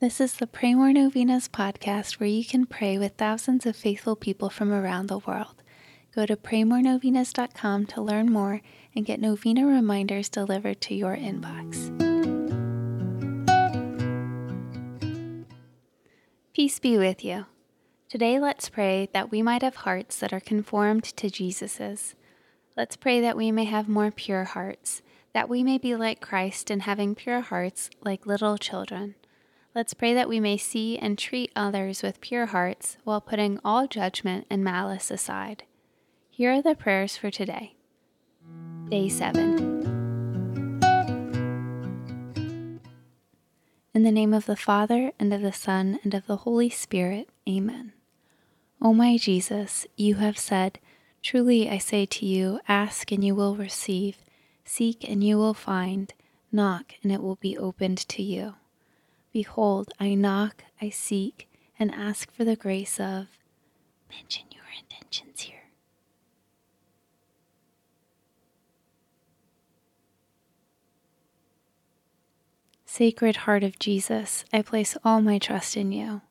This is the Pray More Novenas podcast where you can pray with thousands of faithful people from around the world. Go to praymorenovenas.com to learn more and get novena reminders delivered to your inbox. Peace be with you. Today, let's pray that we might have hearts that are conformed to Jesus's. Let's pray that we may have more pure hearts, that we may be like Christ in having pure hearts like little children. Let's pray that we may see and treat others with pure hearts while putting all judgment and malice aside. Here are the prayers for today. Day 7. In the name of the Father, and of the Son, and of the Holy Spirit, Amen. O my Jesus, you have said, Truly I say to you, ask and you will receive, seek and you will find, knock and it will be opened to you. Behold, I knock, I seek, and ask for the grace of. Mention your intentions here. Sacred Heart of Jesus, I place all my trust in you.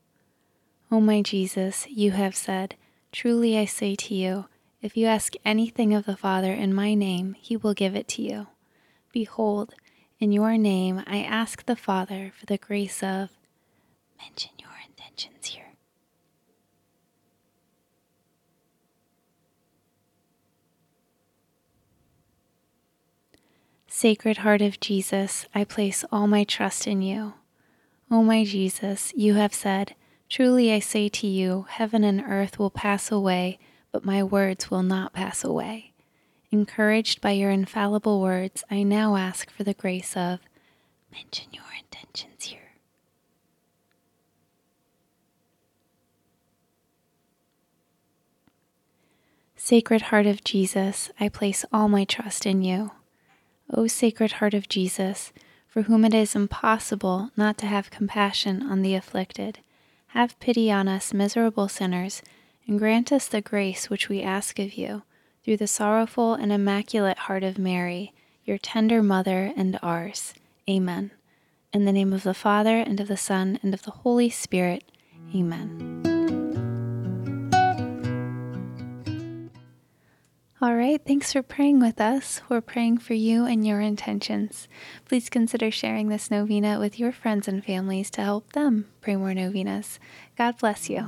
O my Jesus, you have said, Truly I say to you, if you ask anything of the Father in my name, he will give it to you. Behold, in your name I ask the Father for the grace of. Mention your intentions here. Sacred Heart of Jesus, I place all my trust in you. O my Jesus, you have said, Truly I say to you, heaven and earth will pass away, but my words will not pass away. Encouraged by your infallible words, I now ask for the grace of mention your intentions here. Sacred Heart of Jesus, I place all my trust in you. O Sacred Heart of Jesus, for whom it is impossible not to have compassion on the afflicted, have pity on us miserable sinners, and grant us the grace which we ask of you, through the sorrowful and immaculate heart of Mary, your tender mother and ours. Amen. In the name of the Father, and of the Son, and of the Holy Spirit. Amen. All right, thanks for praying with us. We're praying for you and your intentions. Please consider sharing this novena with your friends and families to help them pray more novenas. God bless you.